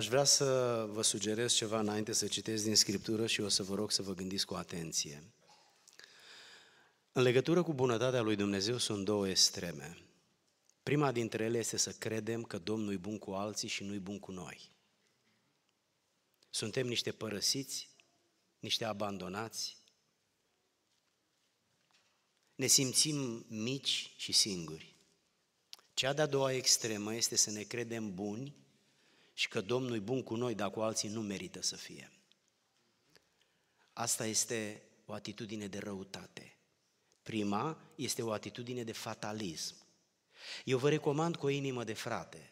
Aș vrea să vă sugerez ceva înainte să citesc din Scriptură și o să vă rog să vă gândiți cu atenție. În legătură cu bunătatea lui Dumnezeu sunt două extreme. Prima dintre ele este să credem că Domnul e bun cu alții și nu e bun cu noi. Suntem niște părăsiți, niște abandonați, ne simțim mici și singuri. Cea de-a doua extremă este să ne credem buni și că Domnul e bun cu noi, dar cu alții nu merită să fie. Asta este o atitudine de răutate. Prima este o atitudine de fatalism. Eu vă recomand cu o inimă de frate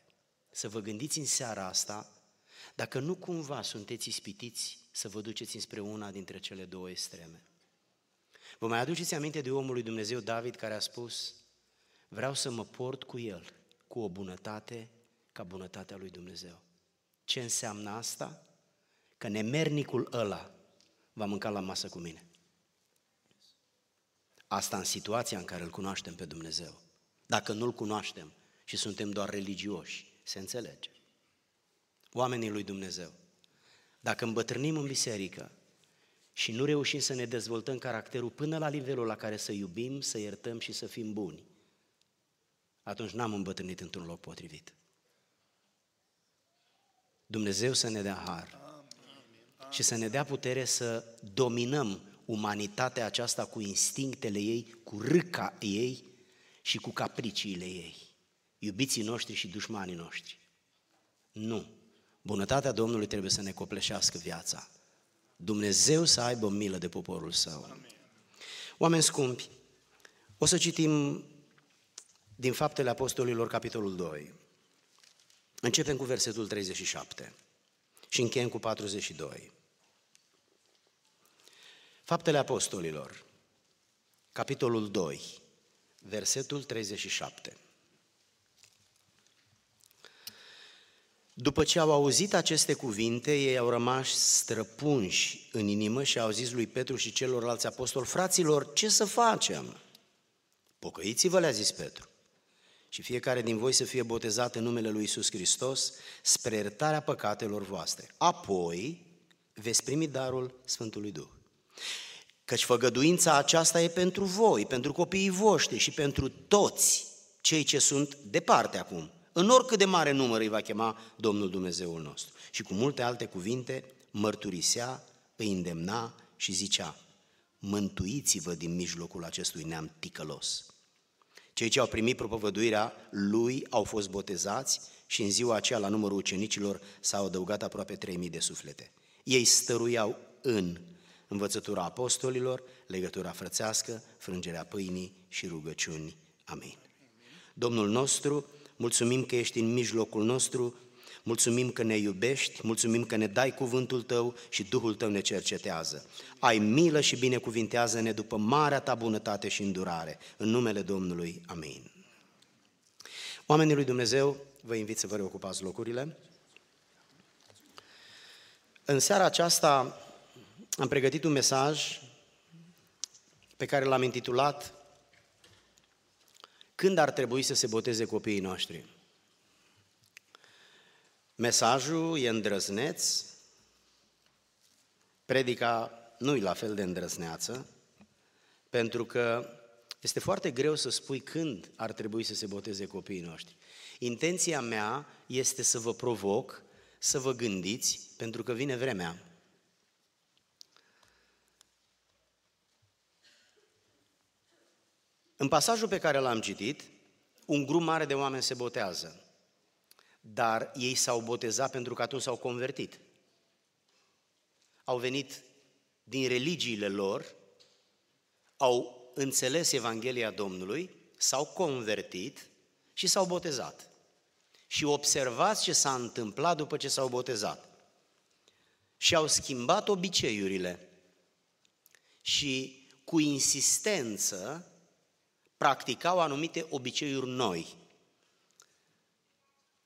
să vă gândiți în seara asta dacă nu cumva sunteți ispitiți să vă duceți înspre una dintre cele două extreme. Vă mai aduceți aminte de omul lui Dumnezeu David care a spus vreau să mă port cu el, cu o bunătate ca bunătatea lui Dumnezeu. Ce înseamnă asta? Că nemernicul ăla va mânca la masă cu mine. Asta în situația în care îl cunoaștem pe Dumnezeu. Dacă nu-l cunoaștem și suntem doar religioși, se înțelege. Oamenii lui Dumnezeu. Dacă îmbătrânim în biserică și nu reușim să ne dezvoltăm caracterul până la nivelul la care să iubim, să iertăm și să fim buni, atunci n-am îmbătrânit într-un loc potrivit. Dumnezeu să ne dea har și să ne dea putere să dominăm umanitatea aceasta cu instinctele ei, cu râca ei și cu capriciile ei. Iubiții noștri și dușmanii noștri. Nu. Bunătatea Domnului trebuie să ne copleșească viața. Dumnezeu să aibă milă de poporul său. Oameni scumpi, o să citim din Faptele Apostolilor, capitolul 2. Începem cu versetul 37 și încheiem cu 42. Faptele Apostolilor, capitolul 2, versetul 37. După ce au auzit aceste cuvinte, ei au rămas străpunși în inimă și au zis lui Petru și celorlalți apostoli, fraților, ce să facem? Pocăiți-vă, le-a zis Petru și fiecare din voi să fie botezat în numele Lui Isus Hristos spre iertarea păcatelor voastre. Apoi veți primi darul Sfântului Duh. Căci făgăduința aceasta e pentru voi, pentru copiii voștri și pentru toți cei ce sunt departe acum. În oricât de mare număr îi va chema Domnul Dumnezeul nostru. Și cu multe alte cuvinte mărturisea, îi îndemna și zicea, mântuiți-vă din mijlocul acestui neam ticălos. Cei ce au primit propovăduirea lui au fost botezați și în ziua aceea la numărul ucenicilor s-au adăugat aproape 3000 de suflete. Ei stăruiau în învățătura apostolilor, legătura frățească, frângerea pâinii și rugăciuni. Amin. Domnul nostru, mulțumim că ești în mijlocul nostru, Mulțumim că ne iubești, mulțumim că ne dai cuvântul tău și Duhul tău ne cercetează. Ai milă și binecuvintează-ne după marea ta bunătate și îndurare. În numele Domnului, amin. Oamenii lui Dumnezeu, vă invit să vă reocupați locurile. În seara aceasta am pregătit un mesaj pe care l-am intitulat Când ar trebui să se boteze copiii noștri? Mesajul e îndrăzneț, predica nu e la fel de îndrăzneață, pentru că este foarte greu să spui când ar trebui să se boteze copiii noștri. Intenția mea este să vă provoc, să vă gândiți, pentru că vine vremea. În pasajul pe care l-am citit, un grup mare de oameni se botează dar ei s-au botezat pentru că atunci s-au convertit. Au venit din religiile lor, au înțeles Evanghelia Domnului, s-au convertit și s-au botezat. Și observați ce s-a întâmplat după ce s-au botezat. Și au schimbat obiceiurile și cu insistență practicau anumite obiceiuri noi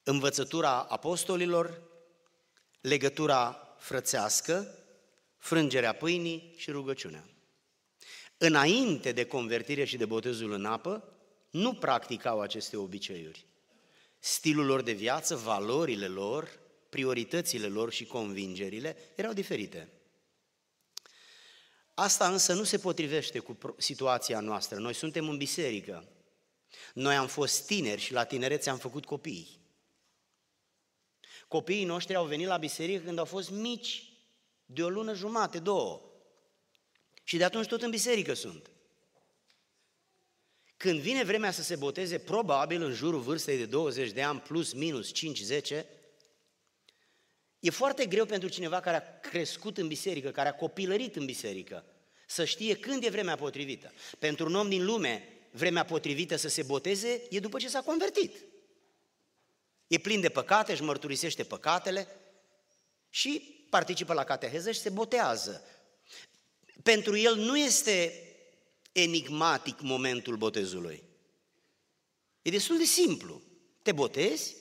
învățătura apostolilor, legătura frățească, frângerea pâinii și rugăciunea. Înainte de convertire și de botezul în apă, nu practicau aceste obiceiuri. Stilul lor de viață, valorile lor prioritățile lor și convingerile erau diferite. Asta însă nu se potrivește cu situația noastră. Noi suntem în biserică. Noi am fost tineri și la tinerețe am făcut copii. Copiii noștri au venit la biserică când au fost mici, de o lună jumate, două. Și de atunci tot în biserică sunt. Când vine vremea să se boteze, probabil în jurul vârstei de 20 de ani, plus minus 5-10, e foarte greu pentru cineva care a crescut în biserică, care a copilărit în biserică, să știe când e vremea potrivită. Pentru un om din lume, vremea potrivită să se boteze e după ce s-a convertit. E plin de păcate, își mărturisește păcatele și participă la cateheză și se botează. Pentru el nu este enigmatic momentul botezului. E destul de simplu. Te botezi,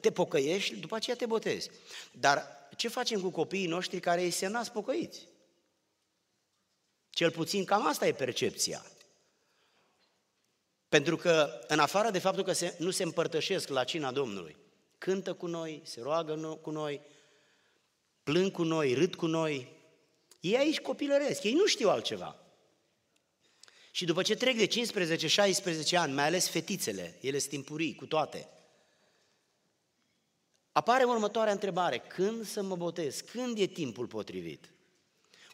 te pocăiești, după aceea te botezi. Dar ce facem cu copiii noștri care îi se nasc pocăiți? Cel puțin cam asta e percepția. Pentru că, în afară de faptul că se, nu se împărtășesc la cina Domnului, cântă cu noi, se roagă cu noi, plâng cu noi, râd cu noi, ei aici copilăresc, ei nu știu altceva. Și după ce trec de 15-16 ani, mai ales fetițele, ele sunt timpurii cu toate, apare următoarea întrebare, când să mă botez? Când e timpul potrivit?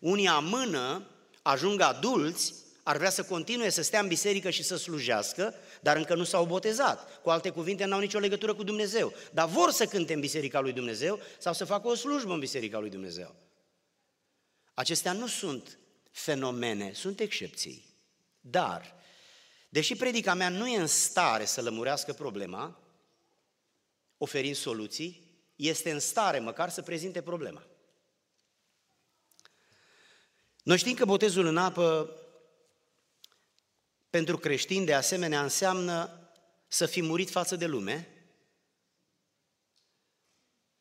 Unii amână, ajung adulți, ar vrea să continue să stea în biserică și să slujească, dar încă nu s-au botezat. Cu alte cuvinte, n-au nicio legătură cu Dumnezeu. Dar vor să cânte în biserica lui Dumnezeu sau să facă o slujbă în biserica lui Dumnezeu. Acestea nu sunt fenomene, sunt excepții. Dar, deși predica mea nu e în stare să lămurească problema, oferind soluții, este în stare măcar să prezinte problema. Noi știm că botezul în apă pentru creștini de asemenea înseamnă să fi murit față de lume,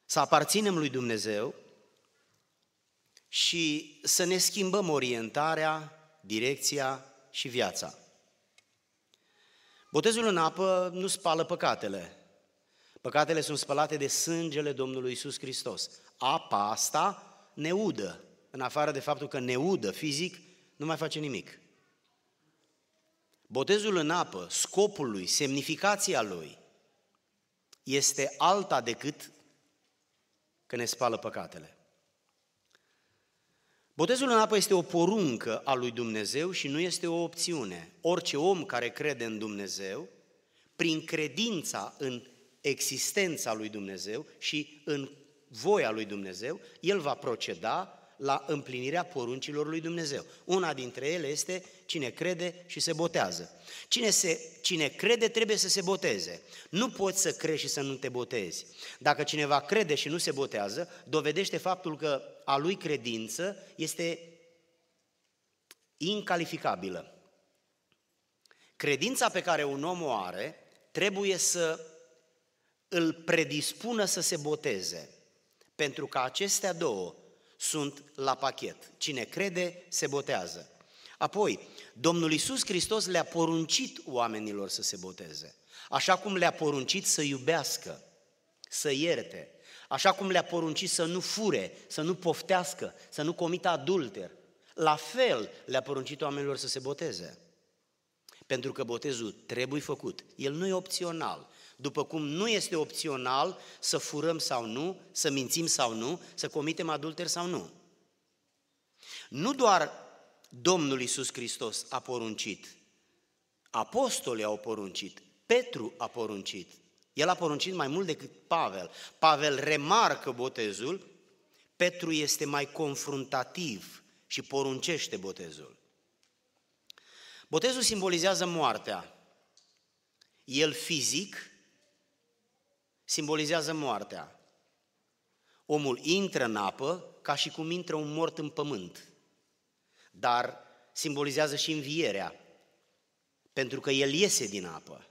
să aparținem lui Dumnezeu și să ne schimbăm orientarea, direcția și viața. Botezul în apă nu spală păcatele. Păcatele sunt spălate de sângele Domnului Isus Hristos. Apa asta ne udă, în afară de faptul că ne udă fizic, nu mai face nimic. Botezul în apă, scopul lui, semnificația lui, este alta decât că ne spală păcatele. Botezul în apă este o poruncă a lui Dumnezeu și nu este o opțiune. Orice om care crede în Dumnezeu, prin credința în existența lui Dumnezeu și în voia lui Dumnezeu, el va proceda la împlinirea poruncilor lui Dumnezeu. Una dintre ele este cine crede și se botează. Cine, se, cine crede trebuie să se boteze. Nu poți să crezi și să nu te botezi. Dacă cineva crede și nu se botează, dovedește faptul că a lui credință este incalificabilă. Credința pe care un om o are trebuie să îl predispună să se boteze, pentru că acestea două sunt la pachet. Cine crede, se botează. Apoi, Domnul Isus Hristos le-a poruncit oamenilor să se boteze, așa cum le-a poruncit să iubească, să ierte, așa cum le-a poruncit să nu fure, să nu poftească, să nu comită adulter. La fel le-a poruncit oamenilor să se boteze. Pentru că botezul trebuie făcut. El nu e opțional. După cum nu este opțional să furăm sau nu, să mințim sau nu, să comitem adulter sau nu. Nu doar Domnul Isus Hristos a poruncit, apostolii au poruncit, Petru a poruncit, el a poruncit mai mult decât Pavel. Pavel remarcă botezul, Petru este mai confruntativ și poruncește botezul. Botezul simbolizează moartea. El fizic simbolizează moartea. Omul intră în apă ca și cum intră un mort în pământ, dar simbolizează și învierea, pentru că el iese din apă.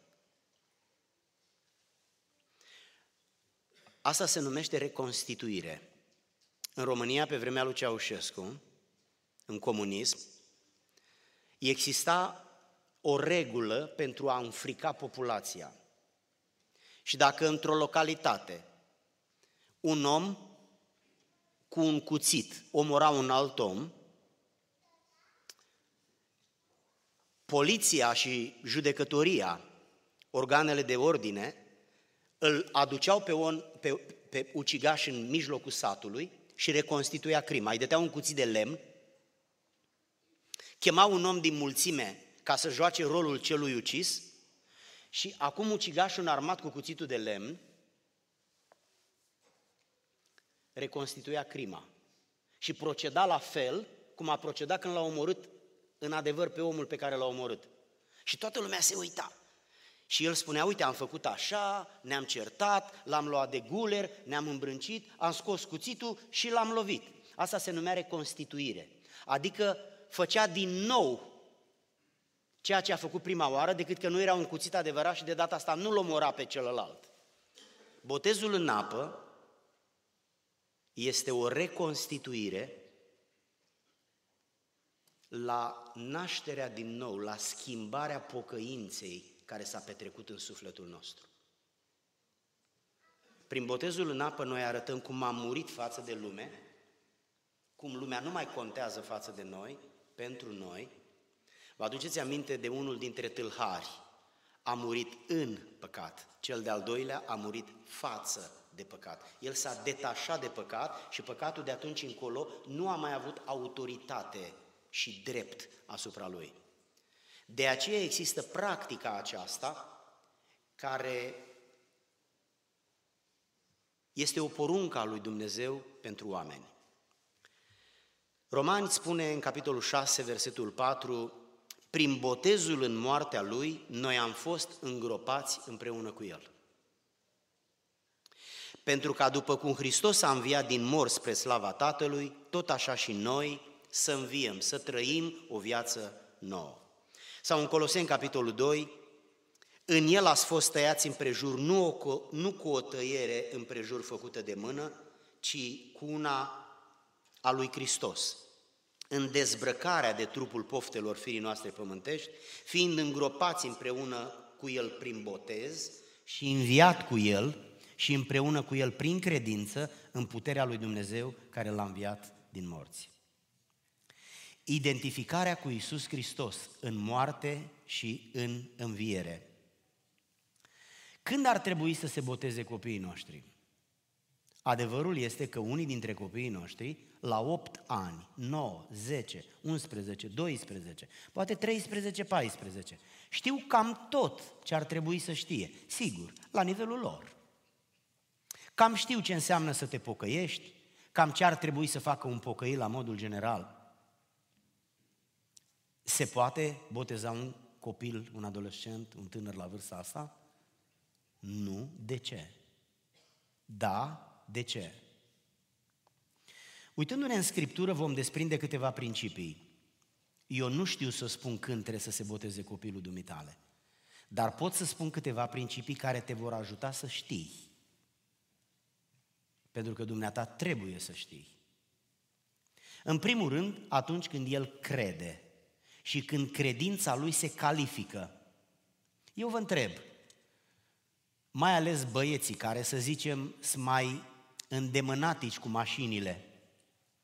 Asta se numește reconstituire. În România, pe vremea lui Ceaușescu, în comunism, exista o regulă pentru a înfrica populația. Și dacă într-o localitate un om cu un cuțit omora un alt om, poliția și judecătoria, organele de ordine, îl aduceau pe, on, pe, pe ucigaș în mijlocul satului și reconstituia crima. Îi dătea un cuțit de lemn, chema un om din mulțime ca să joace rolul celui ucis și acum ucigașul armat cu cuțitul de lemn reconstituia crima și proceda la fel cum a procedat când l-a omorât în adevăr pe omul pe care l-a omorât. Și toată lumea se uita. Și el spunea, uite, am făcut așa, ne-am certat, l-am luat de guler, ne-am îmbrâncit, am scos cuțitul și l-am lovit. Asta se numea reconstituire. Adică făcea din nou ceea ce a făcut prima oară, decât că nu era un cuțit adevărat și de data asta nu-l omora pe celălalt. Botezul în apă este o reconstituire la nașterea din nou, la schimbarea pocăinței care s-a petrecut în sufletul nostru. Prin botezul în apă noi arătăm cum am murit față de lume, cum lumea nu mai contează față de noi, pentru noi. Vă aduceți aminte de unul dintre tâlhari, a murit în păcat. Cel de-al doilea a murit față de păcat. El s-a detașat de păcat și păcatul de atunci încolo nu a mai avut autoritate și drept asupra lui. De aceea există practica aceasta care este o poruncă a lui Dumnezeu pentru oameni. Romani spune în capitolul 6, versetul 4, prin botezul în moartea lui, noi am fost îngropați împreună cu el. Pentru ca după cum Hristos a înviat din mor spre slava Tatălui, tot așa și noi să înviem, să trăim o viață nouă. Sau în Coloseni, capitolul 2, în el ați fost tăiați împrejur, nu, o, nu cu o tăiere împrejur făcută de mână, ci cu una a lui Hristos, în dezbrăcarea de trupul poftelor firii noastre pământești, fiind îngropați împreună cu El prin botez și înviat cu El și împreună cu El prin credință în puterea lui Dumnezeu care l-a înviat din morți. Identificarea cu Isus Hristos în moarte și în înviere. Când ar trebui să se boteze copiii noștri? Adevărul este că unii dintre copiii noștri, la 8 ani, 9, 10, 11, 12, poate 13, 14, știu cam tot ce ar trebui să știe, sigur, la nivelul lor. Cam știu ce înseamnă să te pocăiești, cam ce ar trebui să facă un pocăit la modul general. Se poate boteza un copil, un adolescent, un tânăr la vârsta asta? Nu. De ce? Da, de ce? Uitându-ne în Scriptură vom desprinde câteva principii. Eu nu știu să spun când trebuie să se boteze copilul dumitale, dar pot să spun câteva principii care te vor ajuta să știi. Pentru că dumneata trebuie să știi. În primul rând, atunci când el crede și când credința lui se califică. Eu vă întreb, mai ales băieții care, să zicem, sunt mai îndemânatici cu mașinile,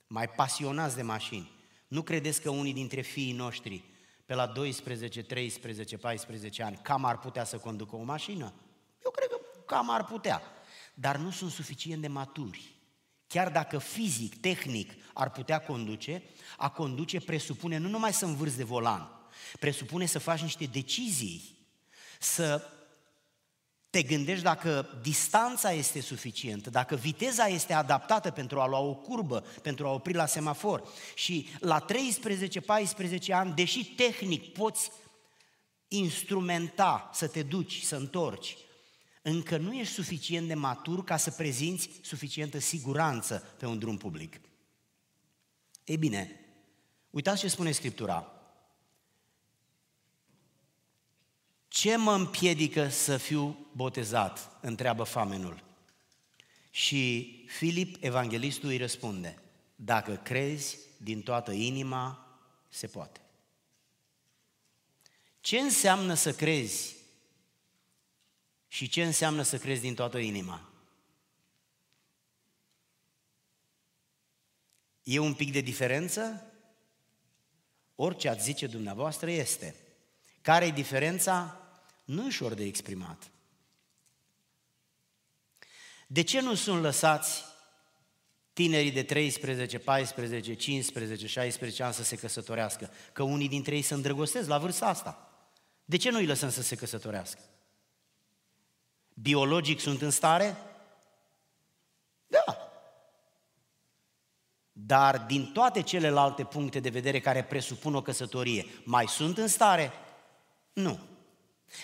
mai pasionați de mașini. Nu credeți că unii dintre fiii noștri, pe la 12, 13, 14 ani, cam ar putea să conducă o mașină? Eu cred că cam ar putea, dar nu sunt suficient de maturi. Chiar dacă fizic, tehnic ar putea conduce, a conduce presupune nu numai să învârți de volan, presupune să faci niște decizii, să te gândești dacă distanța este suficientă, dacă viteza este adaptată pentru a lua o curbă, pentru a opri la semafor. Și la 13-14 ani, deși tehnic poți instrumenta să te duci, să întorci, încă nu ești suficient de matur ca să prezinți suficientă siguranță pe un drum public. Ei bine, uitați ce spune Scriptura. Ce mă împiedică să fiu botezat? Întreabă famenul. Și Filip, evanghelistul, îi răspunde, dacă crezi din toată inima, se poate. Ce înseamnă să crezi și ce înseamnă să crezi din toată inima? E un pic de diferență? Orice ați zice dumneavoastră este. Care e diferența? Nu e ușor de exprimat. De ce nu sunt lăsați tinerii de 13, 14, 15, 16 ani să se căsătorească? Că unii dintre ei se îndrăgostesc la vârsta asta. De ce nu îi lăsăm să se căsătorească? Biologic sunt în stare? Da. Dar din toate celelalte puncte de vedere care presupun o căsătorie, mai sunt în stare? Nu.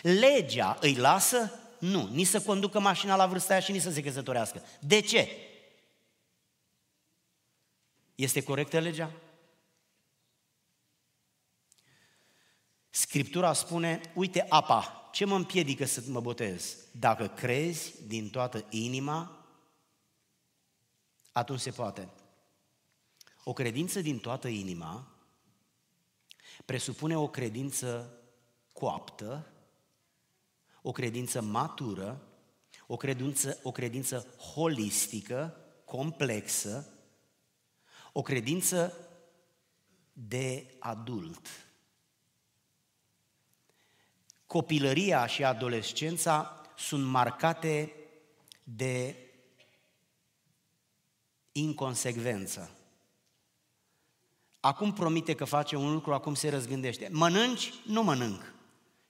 Legea îi lasă? Nu. Nici să conducă mașina la vârsta aia și nici să se căsătorească. De ce? Este corectă legea? Scriptura spune, uite apa, ce mă împiedică să mă botez? Dacă crezi din toată inima, atunci se poate. O credință din toată inima presupune o credință coaptă, o credință matură, o credință, o credință holistică, complexă, o credință de adult. Copilăria și adolescența sunt marcate de inconsecvență. Acum promite că face un lucru, acum se răzgândește. Mănânci? Nu mănânc.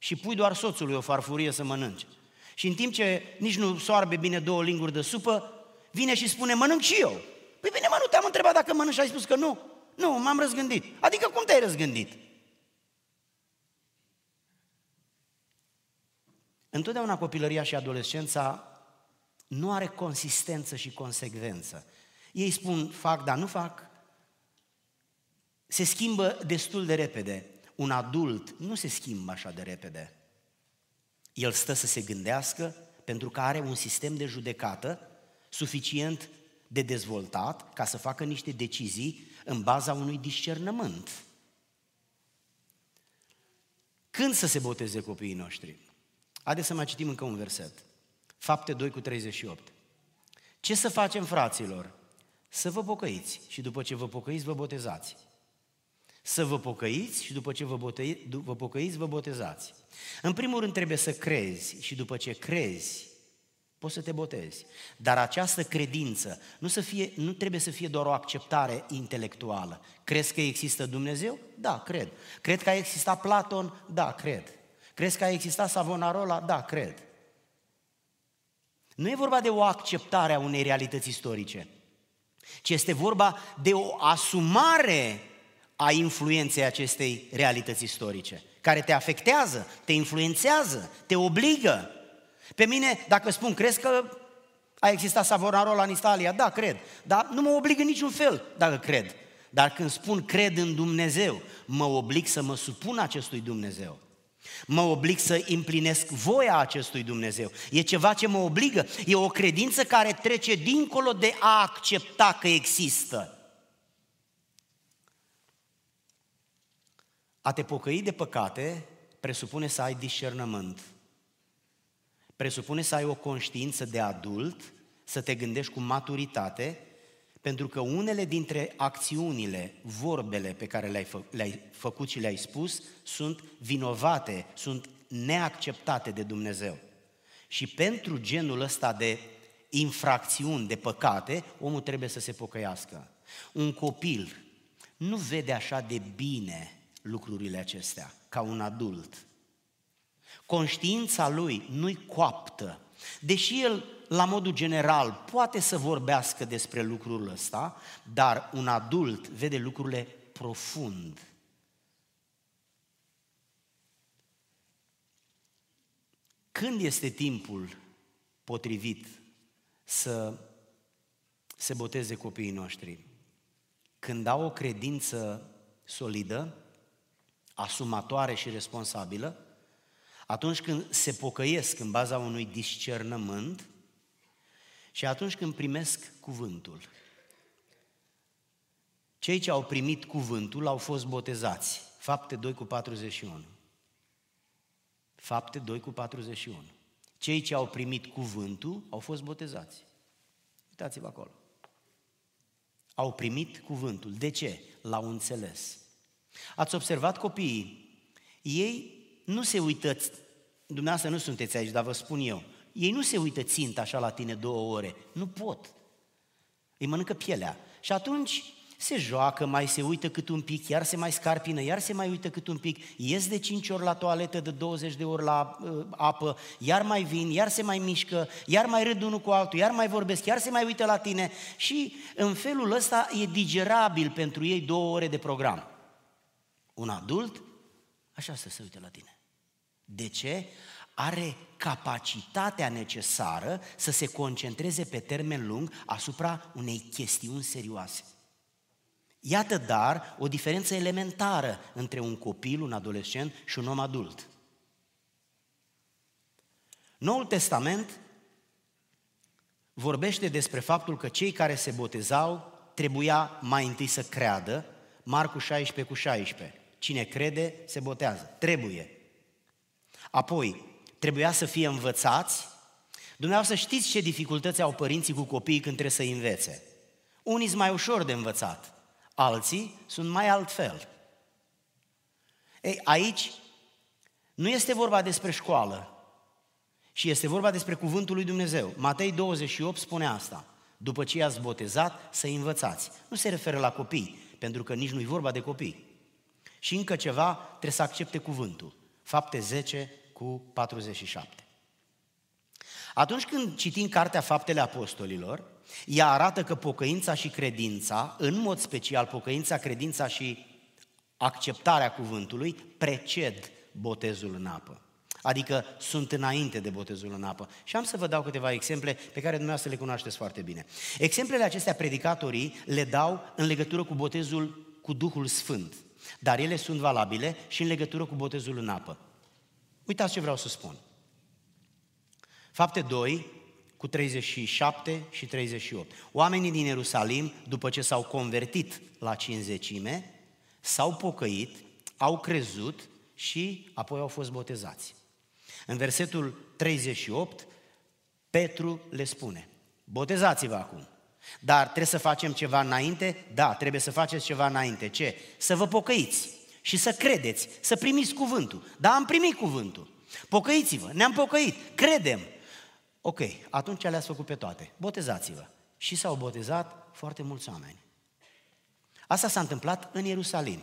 Și pui doar soțului o farfurie să mănânce. Și în timp ce nici nu soarbe bine două linguri de supă, vine și spune, mănânc și eu. Păi bine, mă, nu te-am întrebat dacă mănânci și ai spus că nu. Nu, m-am răzgândit. Adică cum te-ai răzgândit? Întotdeauna copilăria și adolescența nu are consistență și consecvență. Ei spun, fac, dar nu fac. Se schimbă destul de repede. Un adult nu se schimbă așa de repede. El stă să se gândească pentru că are un sistem de judecată suficient de dezvoltat ca să facă niște decizii în baza unui discernământ. Când să se boteze copiii noștri? Haideți să mai citim încă un verset. Fapte 2 cu 38. Ce să facem, fraților? Să vă pocăiți și după ce vă pocăiți, vă botezați. Să vă pocăiți și după ce vă, botei, vă pocăiți, vă botezați. În primul rând trebuie să crezi și după ce crezi, poți să te botezi. Dar această credință nu, să fie, nu trebuie să fie doar o acceptare intelectuală. Crezi că există Dumnezeu? Da, cred. Cred că a existat Platon? Da, cred. Crezi că a existat Savonarola? Da, cred. Nu e vorba de o acceptare a unei realități istorice, ci este vorba de o asumare a influenței acestei realități istorice, care te afectează, te influențează, te obligă. Pe mine, dacă spun, crezi că a existat Savonarola în Italia? Da, cred. Dar nu mă oblig în niciun fel dacă cred. Dar când spun cred în Dumnezeu, mă oblig să mă supun acestui Dumnezeu. Mă oblig să împlinesc voia acestui Dumnezeu. E ceva ce mă obligă. E o credință care trece dincolo de a accepta că există. A te pocăi de păcate presupune să ai discernământ. Presupune să ai o conștiință de adult, să te gândești cu maturitate pentru că unele dintre acțiunile, vorbele pe care le-ai, fă, le-ai făcut și le-ai spus sunt vinovate, sunt neacceptate de Dumnezeu. Și pentru genul ăsta de infracțiuni, de păcate, omul trebuie să se pocăiască. Un copil nu vede așa de bine lucrurile acestea ca un adult. Conștiința lui nu-i coaptă. Deși el la modul general, poate să vorbească despre lucrul ăsta, dar un adult vede lucrurile profund. Când este timpul potrivit să se boteze copiii noștri? Când au o credință solidă, asumatoare și responsabilă, atunci când se pocăiesc în baza unui discernământ și atunci când primesc cuvântul, cei ce au primit cuvântul au fost botezați. Fapte 2 cu 41. Fapte 2 cu 41. Cei ce au primit cuvântul au fost botezați. Uitați-vă acolo. au primit cuvântul. De ce? L-au înțeles. Ați observat copiii? Ei nu se uită, dumneavoastră nu sunteți aici, dar vă spun eu, ei nu se uită țint așa la tine două ore. Nu pot. Îi mănâncă pielea. Și atunci se joacă, mai se uită cât un pic, iar se mai scarpină, iar se mai uită cât un pic, ies de 5 ori la toaletă, de 20 de ori la uh, apă, iar mai vin, iar se mai mișcă, iar mai râd unul cu altul, iar mai vorbesc, iar se mai uită la tine și în felul ăsta e digerabil pentru ei două ore de program. Un adult, așa să se uite la tine. De ce? Are capacitatea necesară să se concentreze pe termen lung asupra unei chestiuni serioase. Iată dar o diferență elementară între un copil, un adolescent și un om adult. Noul Testament vorbește despre faptul că cei care se botezau trebuia mai întâi să creadă, Marcu 16 cu 16. Cine crede, se botează. Trebuie. Apoi, trebuia să fie învățați. Dumneavoastră știți ce dificultăți au părinții cu copiii când trebuie să învețe. Unii sunt mai ușor de învățat, alții sunt mai altfel. Ei, aici nu este vorba despre școală, și este vorba despre cuvântul lui Dumnezeu. Matei 28 spune asta. După ce i-ați botezat, să învățați. Nu se referă la copii, pentru că nici nu-i vorba de copii. Și încă ceva, trebuie să accepte cuvântul. Fapte 10 cu 47. Atunci când citim Cartea Faptele Apostolilor, ea arată că pocăința și credința, în mod special pocăința, credința și acceptarea cuvântului, preced botezul în apă. Adică sunt înainte de botezul în apă. Și am să vă dau câteva exemple pe care dumneavoastră le cunoașteți foarte bine. Exemplele acestea predicatorii le dau în legătură cu botezul cu Duhul Sfânt. Dar ele sunt valabile și în legătură cu botezul în apă. Uitați ce vreau să spun. Fapte 2, cu 37 și 38. Oamenii din Ierusalim, după ce s-au convertit la cinzecime, s-au pocăit, au crezut și apoi au fost botezați. În versetul 38, Petru le spune, botezați-vă acum. Dar trebuie să facem ceva înainte? Da, trebuie să faceți ceva înainte. Ce? Să vă pocăiți și să credeți, să primiți cuvântul. Da, am primit cuvântul. Pocăiți-vă, ne-am pocăit, credem. Ok, atunci le-ați făcut pe toate. Botezați-vă. Și s-au botezat foarte mulți oameni. Asta s-a întâmplat în Ierusalim.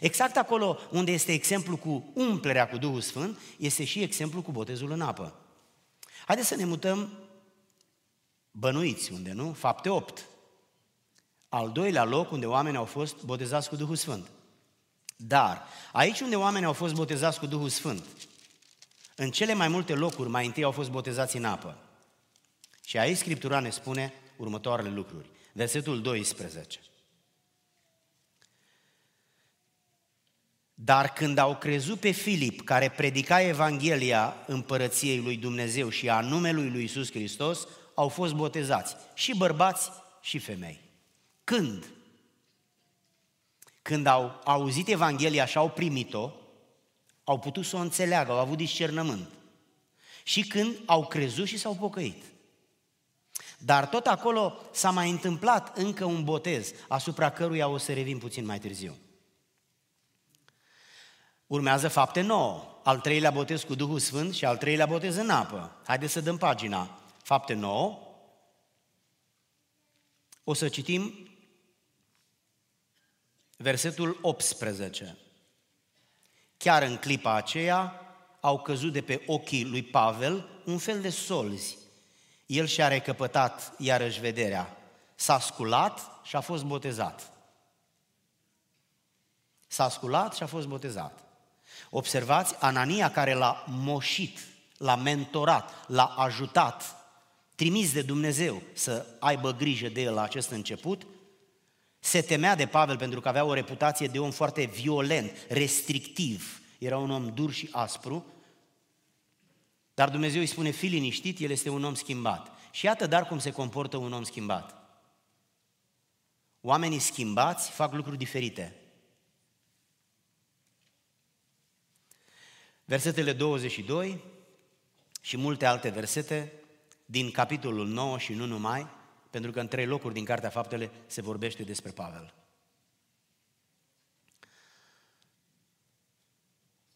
Exact acolo unde este exemplu cu umplerea cu Duhul Sfânt, este și exemplu cu botezul în apă. Haideți să ne mutăm bănuiți, unde nu? Fapte 8. Al doilea loc unde oamenii au fost botezați cu Duhul Sfânt. Dar aici unde oamenii au fost botezați cu Duhul Sfânt, în cele mai multe locuri mai întâi au fost botezați în apă. Și aici Scriptura ne spune următoarele lucruri. Versetul 12. Dar când au crezut pe Filip, care predica Evanghelia împărăției lui Dumnezeu și a numelui lui Isus Hristos, au fost botezați, și bărbați și femei. Când? Când au auzit Evanghelia și au primit-o, au putut să o înțeleagă, au avut discernământ. Și când au crezut și s-au pocăit. Dar tot acolo s-a mai întâmplat încă un botez, asupra căruia o să revin puțin mai târziu. Urmează fapte nouă, al treilea botez cu Duhul Sfânt și al treilea botez în apă. Haideți să dăm pagina. Fapte nouă. O să citim versetul 18. Chiar în clipa aceea au căzut de pe ochii lui Pavel un fel de solzi. El și-a recăpătat iarăși vederea. S-a sculat și a fost botezat. S-a sculat și a fost botezat. Observați, Anania care l-a moșit, l-a mentorat, l-a ajutat, trimis de Dumnezeu să aibă grijă de el la acest început, se temea de Pavel pentru că avea o reputație de om foarte violent, restrictiv. Era un om dur și aspru, dar Dumnezeu îi spune, fi liniștit, el este un om schimbat. Și iată dar cum se comportă un om schimbat. Oamenii schimbați fac lucruri diferite. Versetele 22 și multe alte versete din capitolul 9 și nu numai, pentru că în trei locuri din Cartea Faptele se vorbește despre Pavel.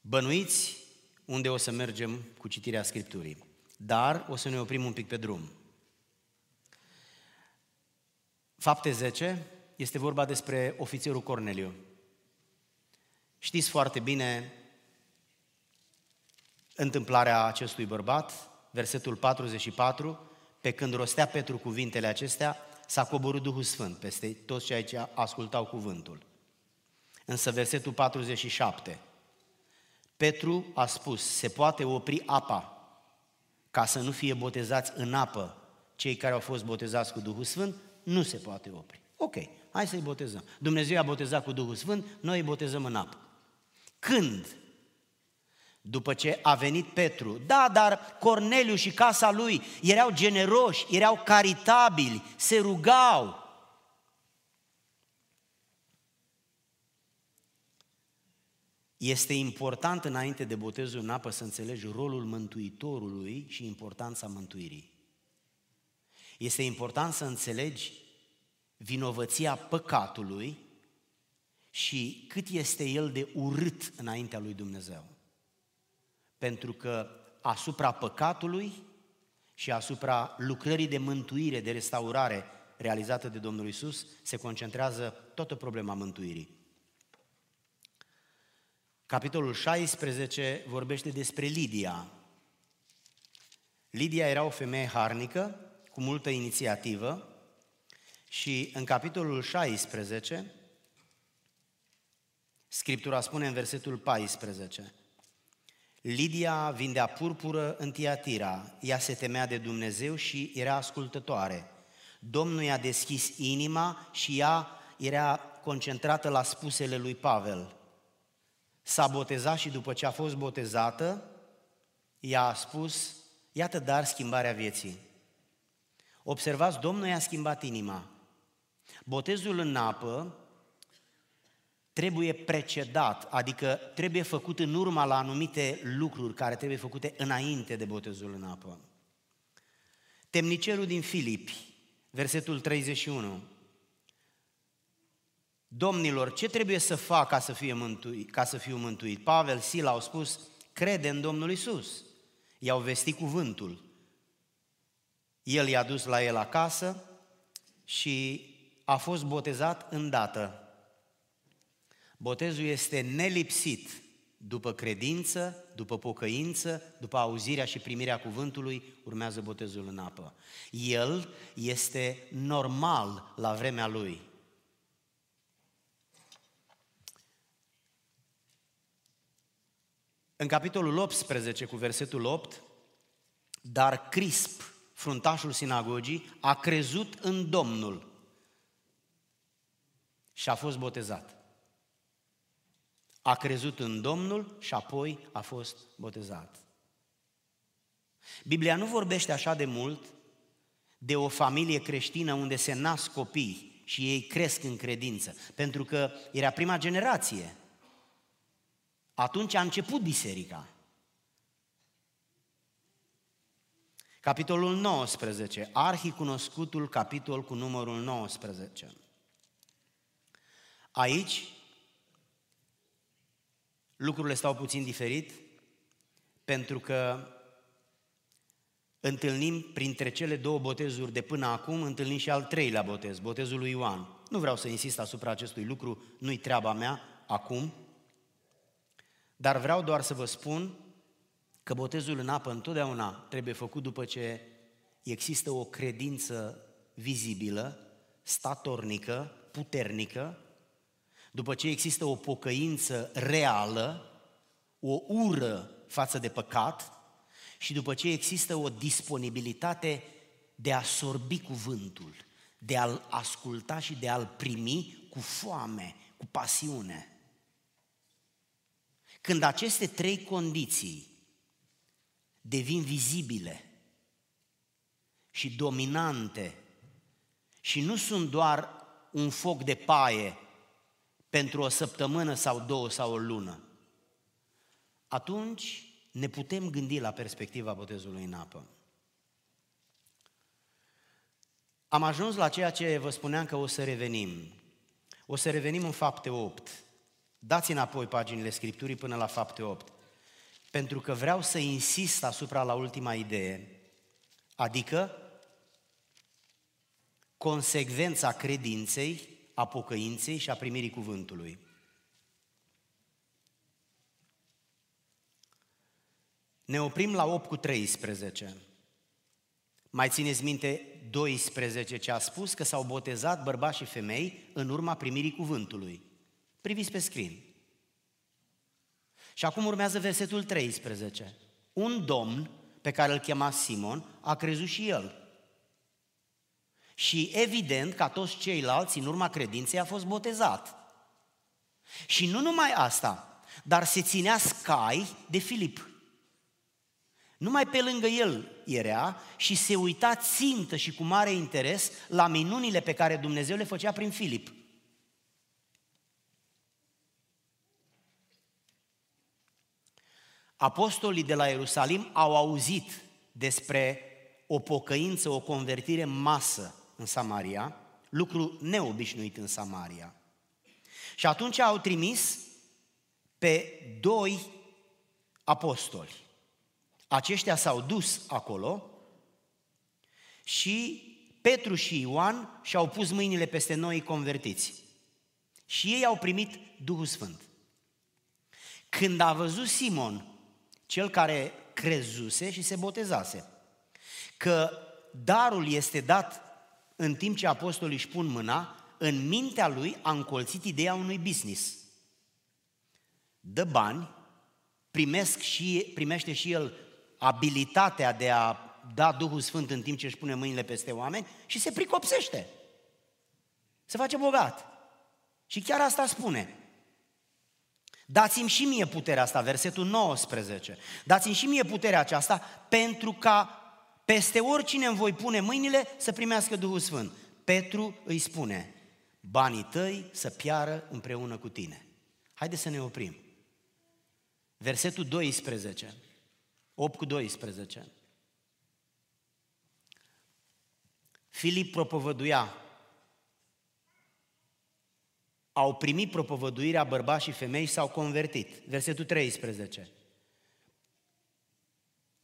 Bănuiți unde o să mergem cu citirea Scripturii, dar o să ne oprim un pic pe drum. Fapte 10 este vorba despre ofițerul Corneliu. Știți foarte bine întâmplarea acestui bărbat, versetul 44, pe când rostea Petru cuvintele acestea, s-a coborât Duhul Sfânt peste toți cei ce ascultau cuvântul. Însă versetul 47, Petru a spus, se poate opri apa ca să nu fie botezați în apă cei care au fost botezați cu Duhul Sfânt? Nu se poate opri. Ok, hai să-i botezăm. Dumnezeu a botezat cu Duhul Sfânt, noi îi botezăm în apă. Când? După ce a venit Petru. Da, dar Corneliu și casa lui erau generoși, erau caritabili, se rugau. Este important înainte de botezul în apă să înțelegi rolul Mântuitorului și importanța mântuirii. Este important să înțelegi vinovăția păcatului și cât este el de urât înaintea lui Dumnezeu. Pentru că asupra păcatului și asupra lucrării de mântuire, de restaurare realizată de Domnul Isus, se concentrează toată problema mântuirii. Capitolul 16 vorbește despre Lidia. Lidia era o femeie harnică, cu multă inițiativă, și în capitolul 16, Scriptura spune în versetul 14, Lidia vindea purpură în Tiatira, ea se temea de Dumnezeu și era ascultătoare. Domnul i-a deschis inima și ea era concentrată la spusele lui Pavel. S-a botezat și după ce a fost botezată, ea a spus, iată dar schimbarea vieții. Observați, Domnul i-a schimbat inima. Botezul în apă trebuie precedat, adică trebuie făcut în urma la anumite lucruri care trebuie făcute înainte de botezul în apă. Temnicerul din Filipi, versetul 31. Domnilor, ce trebuie să fac ca să, fie mântuit, ca să fiu mântuit? Pavel, Sila au spus, crede în Domnul Isus. I-au vestit cuvântul. El i-a dus la el acasă și a fost botezat îndată. Botezul este nelipsit după credință, după pocăință, după auzirea și primirea cuvântului, urmează botezul în apă. El este normal la vremea lui. În capitolul 18 cu versetul 8, dar Crisp, fruntașul sinagogii, a crezut în Domnul și a fost botezat. A crezut în Domnul și apoi a fost botezat. Biblia nu vorbește așa de mult de o familie creștină unde se nasc copii și ei cresc în credință, pentru că era prima generație. Atunci a început biserica. Capitolul 19, arhicunoscutul capitol cu numărul 19. Aici lucrurile stau puțin diferit, pentru că întâlnim printre cele două botezuri de până acum, întâlnim și al treilea botez, botezul lui Ioan. Nu vreau să insist asupra acestui lucru, nu-i treaba mea acum, dar vreau doar să vă spun că botezul în apă întotdeauna trebuie făcut după ce există o credință vizibilă, statornică, puternică, după ce există o pocăință reală, o ură față de păcat și după ce există o disponibilitate de a sorbi cuvântul, de a-l asculta și de a-l primi cu foame, cu pasiune. Când aceste trei condiții devin vizibile și dominante și nu sunt doar un foc de paie pentru o săptămână sau două sau o lună, atunci ne putem gândi la perspectiva botezului în apă. Am ajuns la ceea ce vă spuneam că o să revenim. O să revenim în fapte 8. Dați înapoi paginile Scripturii până la fapte 8. Pentru că vreau să insist asupra la ultima idee, adică consecvența credinței, a pocăinței și a primirii cuvântului. Ne oprim la 8 cu 13. Mai țineți minte 12 ce a spus? Că s-au botezat bărbați și femei în urma primirii cuvântului. Priviți pe screen. Și acum urmează versetul 13. Un domn pe care îl chema Simon a crezut și el. Și evident, ca toți ceilalți, în urma credinței, a fost botezat. Și nu numai asta, dar se ținea scai de Filip. Numai pe lângă el era și se uita țintă și cu mare interes la minunile pe care Dumnezeu le făcea prin Filip. Apostolii de la Ierusalim au auzit despre o pocăință, o convertire masă în Samaria, lucru neobișnuit în Samaria. Și atunci au trimis pe doi apostoli. Aceștia s-au dus acolo și Petru și Ioan și-au pus mâinile peste noi convertiți. Și ei au primit Duhul Sfânt. Când a văzut Simon, cel care crezuse și se botezase, că darul este dat în timp ce apostolii își pun mâna, în mintea lui a încolțit ideea unui business. Dă bani, primesc și, primește și el abilitatea de a da Duhul Sfânt în timp ce își pune mâinile peste oameni și se pricopsește. Se face bogat. Și chiar asta spune. Dați-mi și mie puterea asta, versetul 19. Dați-mi și mie puterea aceasta pentru ca peste oricine îmi voi pune mâinile să primească Duhul Sfânt. Petru îi spune, banii tăi să piară împreună cu tine. Haideți să ne oprim. Versetul 12. 8 cu 12. Filip propovăduia. Au primit propovăduirea bărbați și femei și s-au convertit. Versetul 13.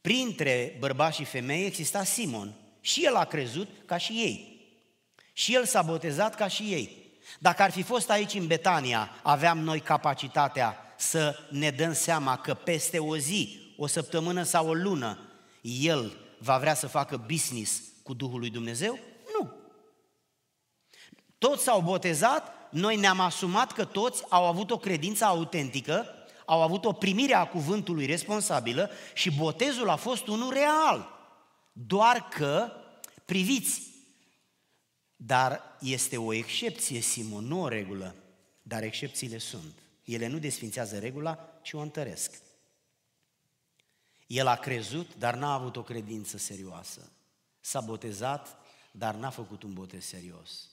Printre bărbați și femei exista Simon. Și el a crezut ca și ei. Și el s-a botezat ca și ei. Dacă ar fi fost aici în Betania, aveam noi capacitatea să ne dăm seama că peste o zi o săptămână sau o lună, el va vrea să facă business cu Duhul lui Dumnezeu? Nu. Toți s-au botezat, noi ne-am asumat că toți au avut o credință autentică, au avut o primire a cuvântului responsabilă și botezul a fost unul real. Doar că, priviți, dar este o excepție, Simon, nu o regulă, dar excepțiile sunt. Ele nu desfințează regula, ci o întăresc. El a crezut, dar n-a avut o credință serioasă. S-a botezat, dar n-a făcut un botez serios.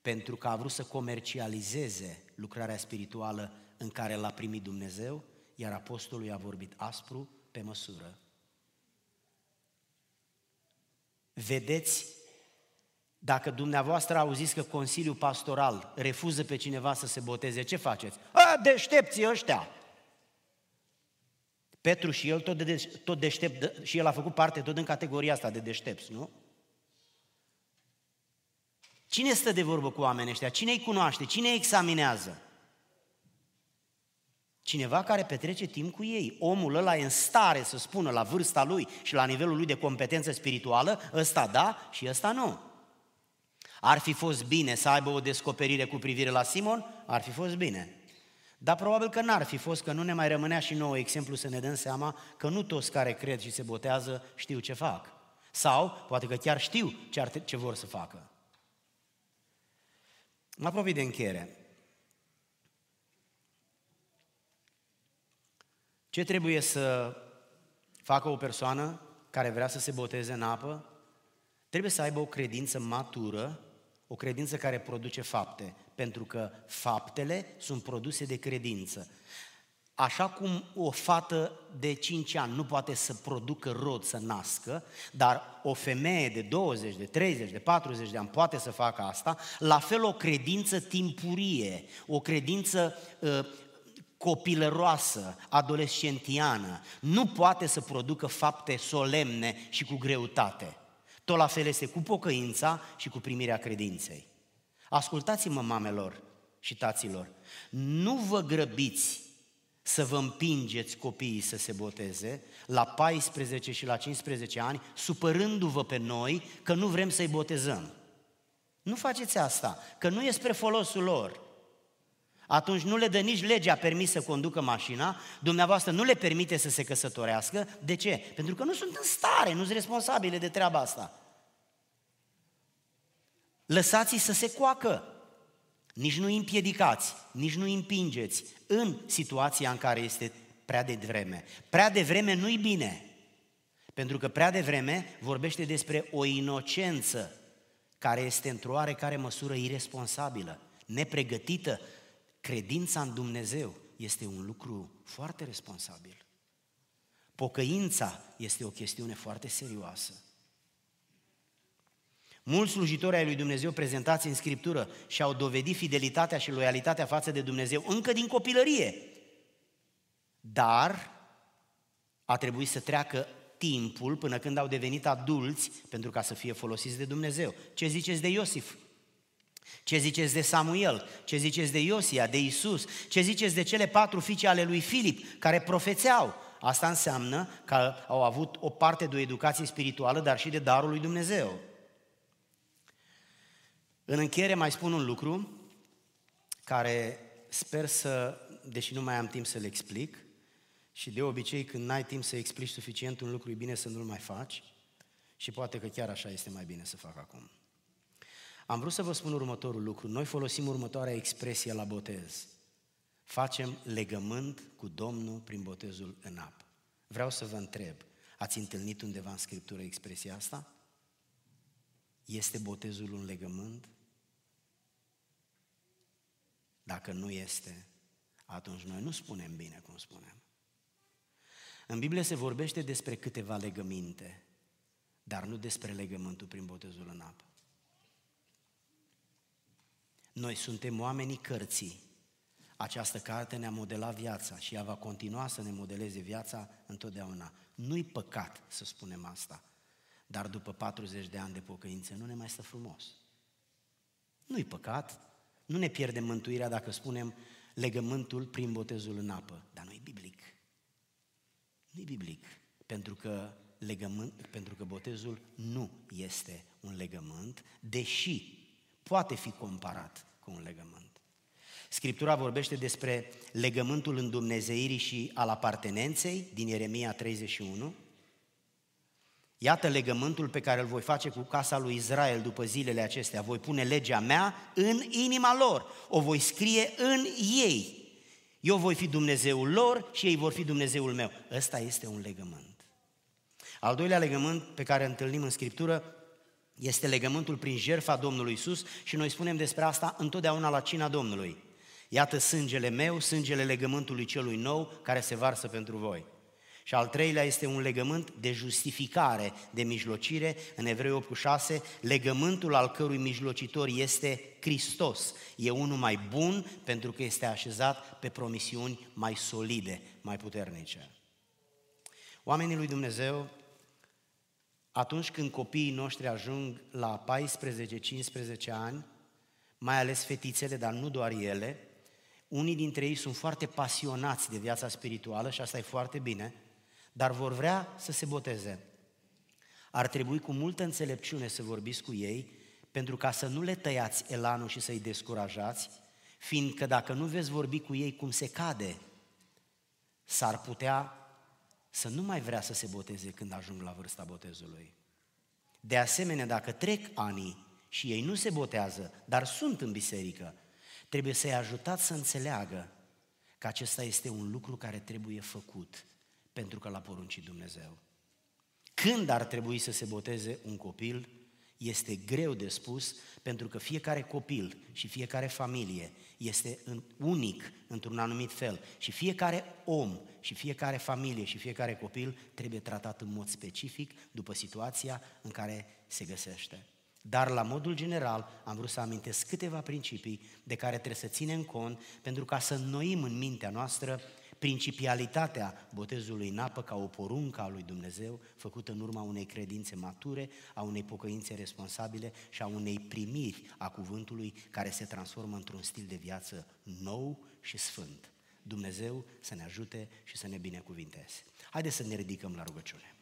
Pentru că a vrut să comercializeze lucrarea spirituală în care l-a primit Dumnezeu, iar apostolul a vorbit aspru pe măsură. Vedeți, dacă dumneavoastră auziți că Consiliul Pastoral refuză pe cineva să se boteze, ce faceți? A, deștepții ăștia! Petru și el tot, de, tot deștept, și el a făcut parte tot în categoria asta de deștepți, nu? Cine stă de vorbă cu oamenii ăștia? Cine îi cunoaște? Cine îi examinează? Cineva care petrece timp cu ei. Omul ăla e în stare să spună la vârsta lui și la nivelul lui de competență spirituală, ăsta da și ăsta nu. Ar fi fost bine să aibă o descoperire cu privire la Simon? Ar fi fost bine. Dar probabil că n-ar fi fost, că nu ne mai rămânea și nouă exemplu să ne dăm seama că nu toți care cred și se botează știu ce fac. Sau, poate că chiar știu ce, ar, ce vor să facă. Mă apropii de încheiere. Ce trebuie să facă o persoană care vrea să se boteze în apă? Trebuie să aibă o credință matură, o credință care produce fapte pentru că faptele sunt produse de credință. Așa cum o fată de 5 ani nu poate să producă rod, să nască, dar o femeie de 20, de 30, de 40 de ani poate să facă asta, la fel o credință timpurie, o credință uh, copilăroasă, adolescentiană, nu poate să producă fapte solemne și cu greutate. Tot la fel este cu pocăința și cu primirea credinței. Ascultați-mă, mamelor și taților, nu vă grăbiți să vă împingeți copiii să se boteze la 14 și la 15 ani, supărându-vă pe noi că nu vrem să-i botezăm. Nu faceți asta, că nu e spre folosul lor. Atunci nu le dă nici legea permis să conducă mașina, dumneavoastră nu le permite să se căsătorească. De ce? Pentru că nu sunt în stare, nu sunt responsabile de treaba asta. Lăsați-i să se coacă. Nici nu îi împiedicați, nici nu îi împingeți în situația în care este prea de vreme. Prea de vreme nu-i bine, pentru că prea de vreme vorbește despre o inocență care este într-o oarecare măsură irresponsabilă, nepregătită. Credința în Dumnezeu este un lucru foarte responsabil. Pocăința este o chestiune foarte serioasă. Mulți slujitori ai lui Dumnezeu prezentați în Scriptură și-au dovedit fidelitatea și loialitatea față de Dumnezeu încă din copilărie. Dar a trebuit să treacă timpul până când au devenit adulți pentru ca să fie folosiți de Dumnezeu. Ce ziceți de Iosif? Ce ziceți de Samuel? Ce ziceți de Iosia, de Isus? Ce ziceți de cele patru fiice ale lui Filip care profețeau? Asta înseamnă că au avut o parte de o educație spirituală, dar și de darul lui Dumnezeu. În încheiere mai spun un lucru care sper să, deși nu mai am timp să-l explic, și de obicei când n-ai timp să explici suficient un lucru, e bine să nu-l mai faci și poate că chiar așa este mai bine să fac acum. Am vrut să vă spun următorul lucru. Noi folosim următoarea expresie la botez. Facem legământ cu Domnul prin botezul în apă. Vreau să vă întreb, ați întâlnit undeva în Scriptură expresia asta? Este botezul un legământ? Dacă nu este, atunci noi nu spunem bine cum spunem. În Biblie se vorbește despre câteva legăminte, dar nu despre legământul prin botezul în apă. Noi suntem oamenii cărții. Această carte ne-a modelat viața și ea va continua să ne modeleze viața întotdeauna. Nu-i păcat să spunem asta, dar după 40 de ani de pocăință nu ne mai stă frumos. Nu-i păcat, nu ne pierdem mântuirea dacă spunem legământul prin botezul în apă, dar nu-i biblic. Nu-i biblic, pentru că, legământ, pentru că botezul nu este un legământ, deși poate fi comparat cu un legământ. Scriptura vorbește despre legământul îndumnezeirii și al apartenenței din Ieremia 31, Iată legământul pe care îl voi face cu casa lui Israel după zilele acestea. Voi pune legea mea în inima lor, o voi scrie în ei. Eu voi fi Dumnezeul lor și ei vor fi Dumnezeul meu. Ăsta este un legământ. Al doilea legământ pe care îl întâlnim în Scriptură este legământul prin jertfa Domnului Isus și noi spunem despre asta întotdeauna la cina Domnului. Iată sângele meu, sângele legământului celui nou care se varsă pentru voi. Și al treilea este un legământ de justificare, de mijlocire, în Evrei 8 cu 6, legământul al cărui mijlocitor este Hristos. E unul mai bun pentru că este așezat pe promisiuni mai solide, mai puternice. Oamenii lui Dumnezeu, atunci când copiii noștri ajung la 14-15 ani, mai ales fetițele, dar nu doar ele, unii dintre ei sunt foarte pasionați de viața spirituală și asta e foarte bine, dar vor vrea să se boteze. Ar trebui cu multă înțelepciune să vorbiți cu ei, pentru ca să nu le tăiați elanul și să-i descurajați, fiindcă dacă nu veți vorbi cu ei cum se cade, s-ar putea să nu mai vrea să se boteze când ajung la vârsta botezului. De asemenea, dacă trec ani și ei nu se botează, dar sunt în biserică, trebuie să-i ajutați să înțeleagă că acesta este un lucru care trebuie făcut pentru că l-a poruncit Dumnezeu. Când ar trebui să se boteze un copil este greu de spus pentru că fiecare copil și fiecare familie este unic într-un anumit fel și fiecare om și fiecare familie și fiecare copil trebuie tratat în mod specific după situația în care se găsește. Dar la modul general am vrut să amintesc câteva principii de care trebuie să ținem cont pentru ca să înnoim în mintea noastră principialitatea botezului în apă ca o poruncă a lui Dumnezeu făcută în urma unei credințe mature, a unei pocăințe responsabile și a unei primiri a cuvântului care se transformă într-un stil de viață nou și sfânt. Dumnezeu să ne ajute și să ne binecuvinteze. Haideți să ne ridicăm la rugăciune.